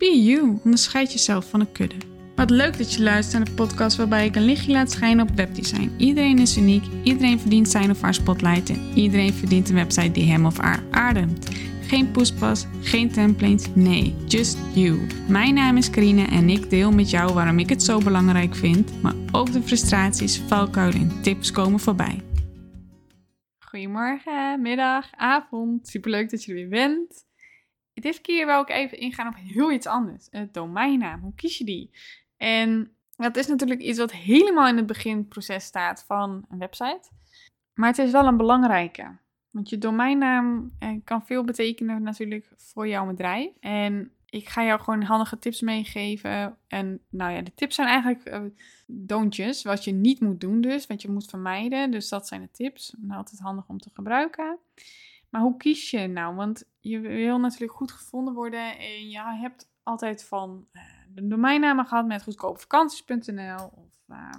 Be you, onderscheid jezelf van een kudde. Wat leuk dat je luistert naar de podcast waarbij ik een lichtje laat schijnen op webdesign. Iedereen is uniek, iedereen verdient zijn of haar spotlight en iedereen verdient een website die hem of haar ademt. Geen poespas, geen templates, nee, just you. Mijn naam is Karine en ik deel met jou waarom ik het zo belangrijk vind, maar ook de frustraties, valkuilen en tips komen voorbij. Goedemorgen, middag, avond. Superleuk dat je er weer bent. Dit keer wil ik even ingaan op heel iets anders. Het domeinnaam. Hoe kies je die? En dat is natuurlijk iets wat helemaal in het beginproces staat van een website. Maar het is wel een belangrijke. Want je domeinnaam eh, kan veel betekenen natuurlijk voor jouw bedrijf. En ik ga jou gewoon handige tips meegeven. En nou ja, de tips zijn eigenlijk uh, wat je niet moet doen dus, wat je moet vermijden. Dus dat zijn de tips. Altijd handig om te gebruiken. Maar hoe kies je nou? Want je wil natuurlijk goed gevonden worden en je hebt altijd van uh, de domeinnamen gehad met goedkoopvakanties.nl of uh,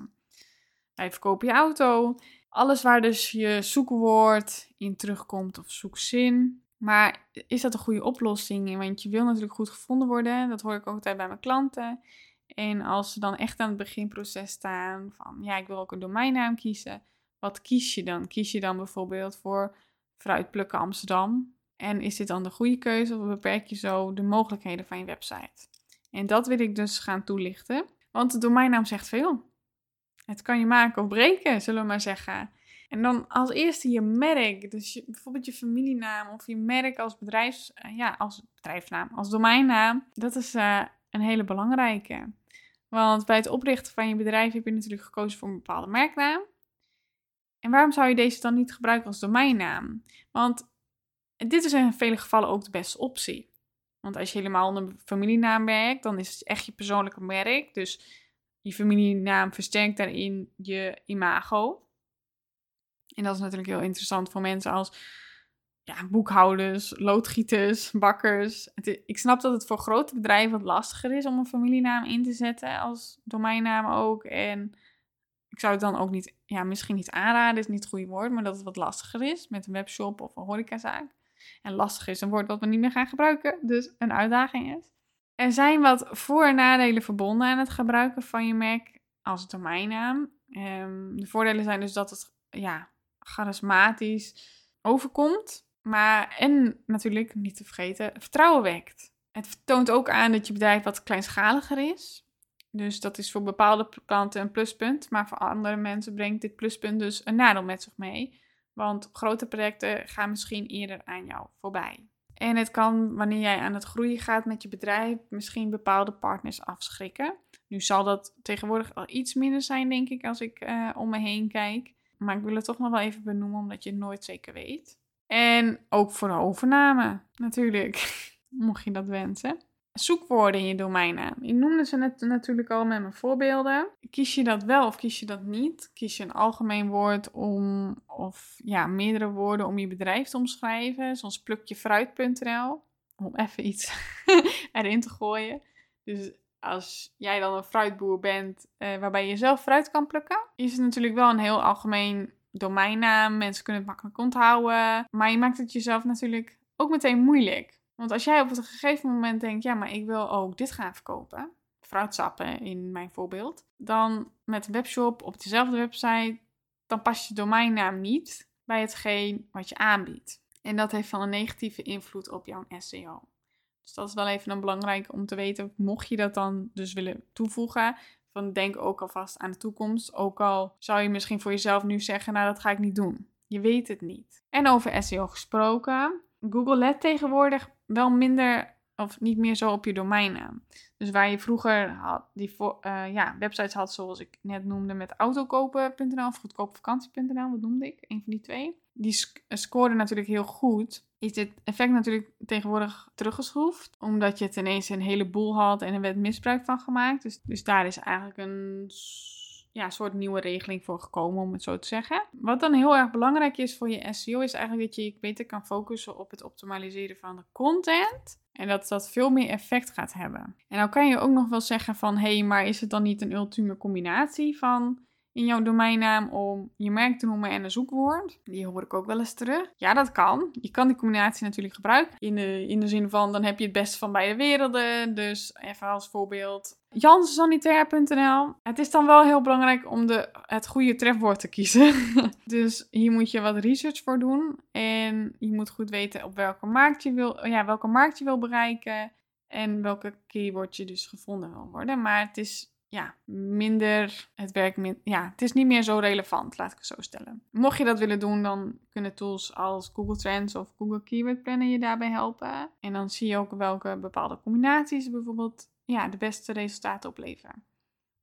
wij je auto. Alles waar dus je zoekwoord in terugkomt of zoekzin. Maar is dat een goede oplossing? Want je wil natuurlijk goed gevonden worden. Dat hoor ik ook altijd bij mijn klanten. En als ze dan echt aan het beginproces staan van ja, ik wil ook een domeinnaam kiezen. Wat kies je dan? Kies je dan bijvoorbeeld voor fruitplukken Amsterdam? En is dit dan de goede keuze of beperk je zo de mogelijkheden van je website? En dat wil ik dus gaan toelichten. Want de domeinnaam zegt veel. Het kan je maken of breken, zullen we maar zeggen. En dan als eerste je merk, dus bijvoorbeeld je familienaam of je merk als bedrijfs, uh, ja, als bedrijfsnaam, als domeinnaam. Dat is uh, een hele belangrijke. Want bij het oprichten van je bedrijf heb je natuurlijk gekozen voor een bepaalde merknaam. En waarom zou je deze dan niet gebruiken als domeinnaam? Want dit is in vele gevallen ook de beste optie. Want als je helemaal onder familienaam werkt, dan is het echt je persoonlijke merk. Dus je familienaam versterkt daarin je imago. En dat is natuurlijk heel interessant voor mensen als ja, boekhouders, loodgieters, bakkers. ik snap dat het voor grote bedrijven wat lastiger is om een familienaam in te zetten als domeinnaam ook. En ik zou het dan ook niet, ja, misschien niet aanraden, is niet het goede woord, maar dat het wat lastiger is met een webshop of een horecazaak. En lastig is een woord wat we niet meer gaan gebruiken, dus een uitdaging is. Er zijn wat voor- en nadelen verbonden aan het gebruiken van je merk als domeinnaam. Um, de voordelen zijn dus dat het ja, charismatisch overkomt. Maar, en natuurlijk, niet te vergeten, vertrouwen wekt. Het toont ook aan dat je bedrijf wat kleinschaliger is. Dus dat is voor bepaalde klanten een pluspunt. Maar voor andere mensen brengt dit pluspunt dus een nadeel met zich mee. Want grote projecten gaan misschien eerder aan jou voorbij. En het kan, wanneer jij aan het groeien gaat met je bedrijf, misschien bepaalde partners afschrikken. Nu zal dat tegenwoordig al iets minder zijn, denk ik, als ik uh, om me heen kijk. Maar ik wil het toch nog wel even benoemen, omdat je het nooit zeker weet. En ook voor overname, natuurlijk, mocht je dat wensen. Zoekwoorden in je domeinnaam. Ik noemde ze net natuurlijk al met mijn voorbeelden. Kies je dat wel of kies je dat niet? Kies je een algemeen woord om, of ja, meerdere woorden om je bedrijf te omschrijven, zoals plukjefruit.nl, om even iets erin te gooien. Dus als jij dan een fruitboer bent uh, waarbij je zelf fruit kan plukken, is het natuurlijk wel een heel algemeen domeinnaam. Mensen kunnen het makkelijk onthouden. Maar je maakt het jezelf natuurlijk ook meteen moeilijk. Want als jij op een gegeven moment denkt, ja, maar ik wil ook dit gaan verkopen, fruitsappen in mijn voorbeeld, dan met een webshop op dezelfde website, dan past je domeinnaam niet bij hetgeen wat je aanbiedt. En dat heeft dan een negatieve invloed op jouw SEO. Dus dat is wel even een belangrijk om te weten, mocht je dat dan dus willen toevoegen. Van denk ook alvast aan de toekomst. Ook al zou je misschien voor jezelf nu zeggen, nou dat ga ik niet doen. Je weet het niet. En over SEO gesproken. Google let tegenwoordig wel minder of niet meer zo op je domeinnaam. Dus waar je vroeger had, die uh, ja, websites had, zoals ik net noemde, met autokopen.nl of goedkoopvakantie.nl, wat noemde ik? Een van die twee. Die sc scoorden natuurlijk heel goed. Is dit effect natuurlijk tegenwoordig teruggeschroefd. Omdat je het ineens een heleboel had en er werd misbruik van gemaakt. Dus, dus daar is eigenlijk een ja, soort nieuwe regeling voor gekomen, om het zo te zeggen. Wat dan heel erg belangrijk is voor je SEO, is eigenlijk dat je je beter kan focussen op het optimaliseren van de content. En dat dat veel meer effect gaat hebben. En dan kan je ook nog wel zeggen van, hé, hey, maar is het dan niet een ultieme combinatie van in jouw domeinnaam om je merk te noemen en een zoekwoord. Die hoor ik ook wel eens terug. Ja, dat kan. Je kan die combinatie natuurlijk gebruiken. In de, in de zin van, dan heb je het beste van beide werelden. Dus even als voorbeeld janssanitair.nl. Het is dan wel heel belangrijk om de, het goede trefwoord te kiezen. dus hier moet je wat research voor doen. En je moet goed weten op welke markt je wil, ja, welke markt je wil bereiken. En welke keyword je dus gevonden wil worden. Maar het is ja, minder, het werkt min, ja, het is niet meer zo relevant, laat ik het zo stellen. Mocht je dat willen doen, dan kunnen tools als Google Trends of Google Keyword Planner je daarbij helpen. En dan zie je ook welke bepaalde combinaties bijvoorbeeld ja, de beste resultaten opleveren.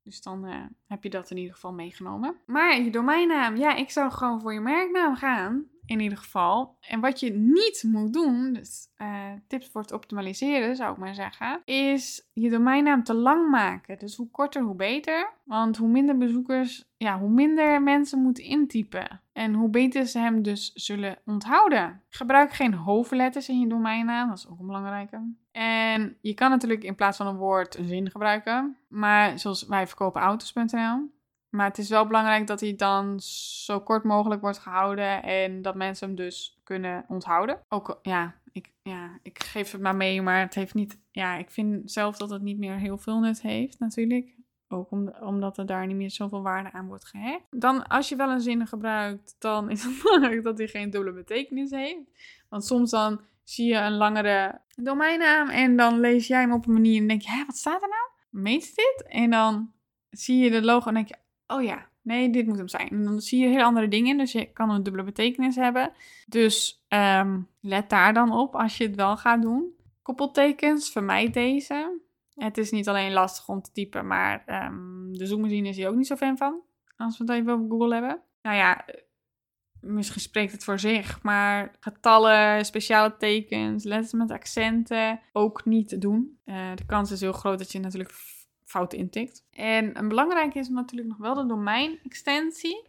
Dus dan uh, heb je dat in ieder geval meegenomen. Maar je domeinnaam, ja, ik zou gewoon voor je merknaam gaan in ieder geval. En wat je niet moet doen, dus uh, tips voor het optimaliseren zou ik maar zeggen, is je domeinnaam te lang maken. Dus hoe korter, hoe beter. Want hoe minder bezoekers, ja, hoe minder mensen moeten intypen. En hoe beter ze hem dus zullen onthouden. Gebruik geen hoofdletters in je domeinnaam, dat is ook een belangrijke. En je kan natuurlijk in plaats van een woord een zin gebruiken. Maar zoals wij verkopen auto's.nl. Maar het is wel belangrijk dat hij dan zo kort mogelijk wordt gehouden en dat mensen hem dus kunnen onthouden. Ook ja, ik, ja, ik geef het maar mee, maar het heeft niet. Ja, ik vind zelf dat het niet meer heel veel nut heeft, natuurlijk. Ook omdat er daar niet meer zoveel waarde aan wordt gehecht. Dan, als je wel een zin gebruikt, dan is het belangrijk dat hij geen dubbele betekenis heeft. Want soms dan zie je een langere domeinnaam en dan lees jij hem op een manier en denk je, hé, wat staat er nou? Meent dit? En dan zie je de logo en denk je, oh ja, nee, dit moet hem zijn. En dan zie je heel andere dingen, dus je kan een dubbele betekenis hebben. Dus um, let daar dan op als je het wel gaat doen. Koppeltekens, vermijd deze. Het is niet alleen lastig om te typen, maar um, de zoekmachine is hier ook niet zo fan van. Als we het even over Google hebben. Nou ja, misschien spreekt het voor zich, maar getallen, speciale tekens, letters met accenten ook niet doen. Uh, de kans is heel groot dat je natuurlijk fout intikt. En een belangrijk is natuurlijk nog wel de domeinextensie.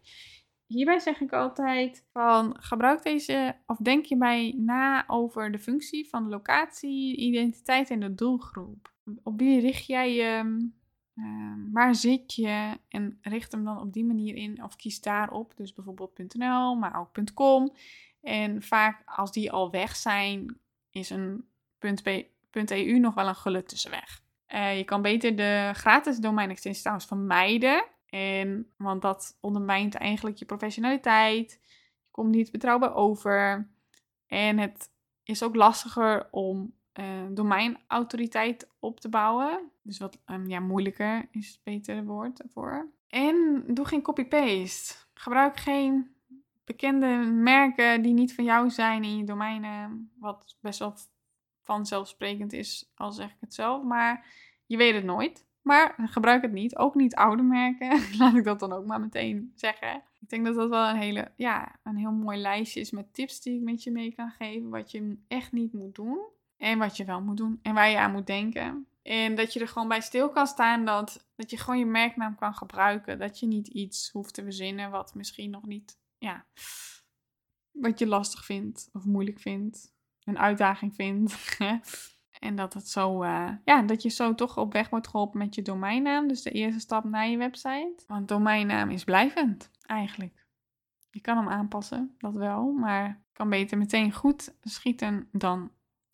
Hierbij zeg ik altijd van gebruik deze of denk je bij na over de functie van de locatie, identiteit en de doelgroep. Op wie richt jij je? Uh, waar zit je? En richt hem dan op die manier in of kies daarop. Dus bijvoorbeeld .nl, maar ook .com. En vaak als die al weg zijn, is een .eu nog wel een gulle tussenweg. Uh, je kan beter de gratis domeinextensie trouwens vermijden. En, want dat ondermijnt eigenlijk je professionaliteit. Je komt niet betrouwbaar over. En het is ook lastiger om uh, domeinautoriteit op te bouwen. Dus wat um, ja, moeilijker is het betere woord ervoor. En doe geen copy-paste. Gebruik geen bekende merken die niet van jou zijn in je domeinen. Wat best wel vanzelfsprekend is, al zeg ik het zelf. Maar je weet het nooit. Maar gebruik het niet. Ook niet oude merken. Laat ik dat dan ook maar meteen zeggen. Ik denk dat dat wel een, hele, ja, een heel mooi lijstje is met tips die ik met je mee kan geven. Wat je echt niet moet doen. En wat je wel moet doen. En waar je aan moet denken. En dat je er gewoon bij stil kan staan dat, dat je gewoon je merknaam kan gebruiken. Dat je niet iets hoeft te verzinnen wat misschien nog niet, ja, wat je lastig vindt of moeilijk vindt. Een uitdaging vindt. En dat, het zo, uh, ja, dat je zo toch op weg wordt geholpen met je domeinnaam. Dus de eerste stap naar je website. Want domeinnaam is blijvend, eigenlijk. Je kan hem aanpassen, dat wel. Maar kan beter meteen goed schieten dan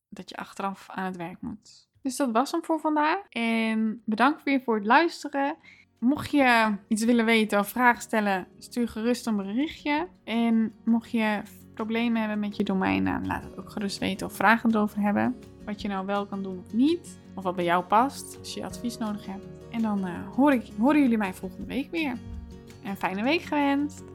dat je achteraf aan het werk moet. Dus dat was hem voor vandaag. En bedankt weer voor het luisteren. Mocht je iets willen weten of vragen stellen, stuur gerust een berichtje. En mocht je problemen hebben met je domeinnaam, laat het ook gerust weten of vragen erover hebben. Wat je nou wel kan doen of niet. Of wat bij jou past, als je advies nodig hebt. En dan uh, hoor ik, horen jullie mij volgende week weer. Een fijne week gewenst!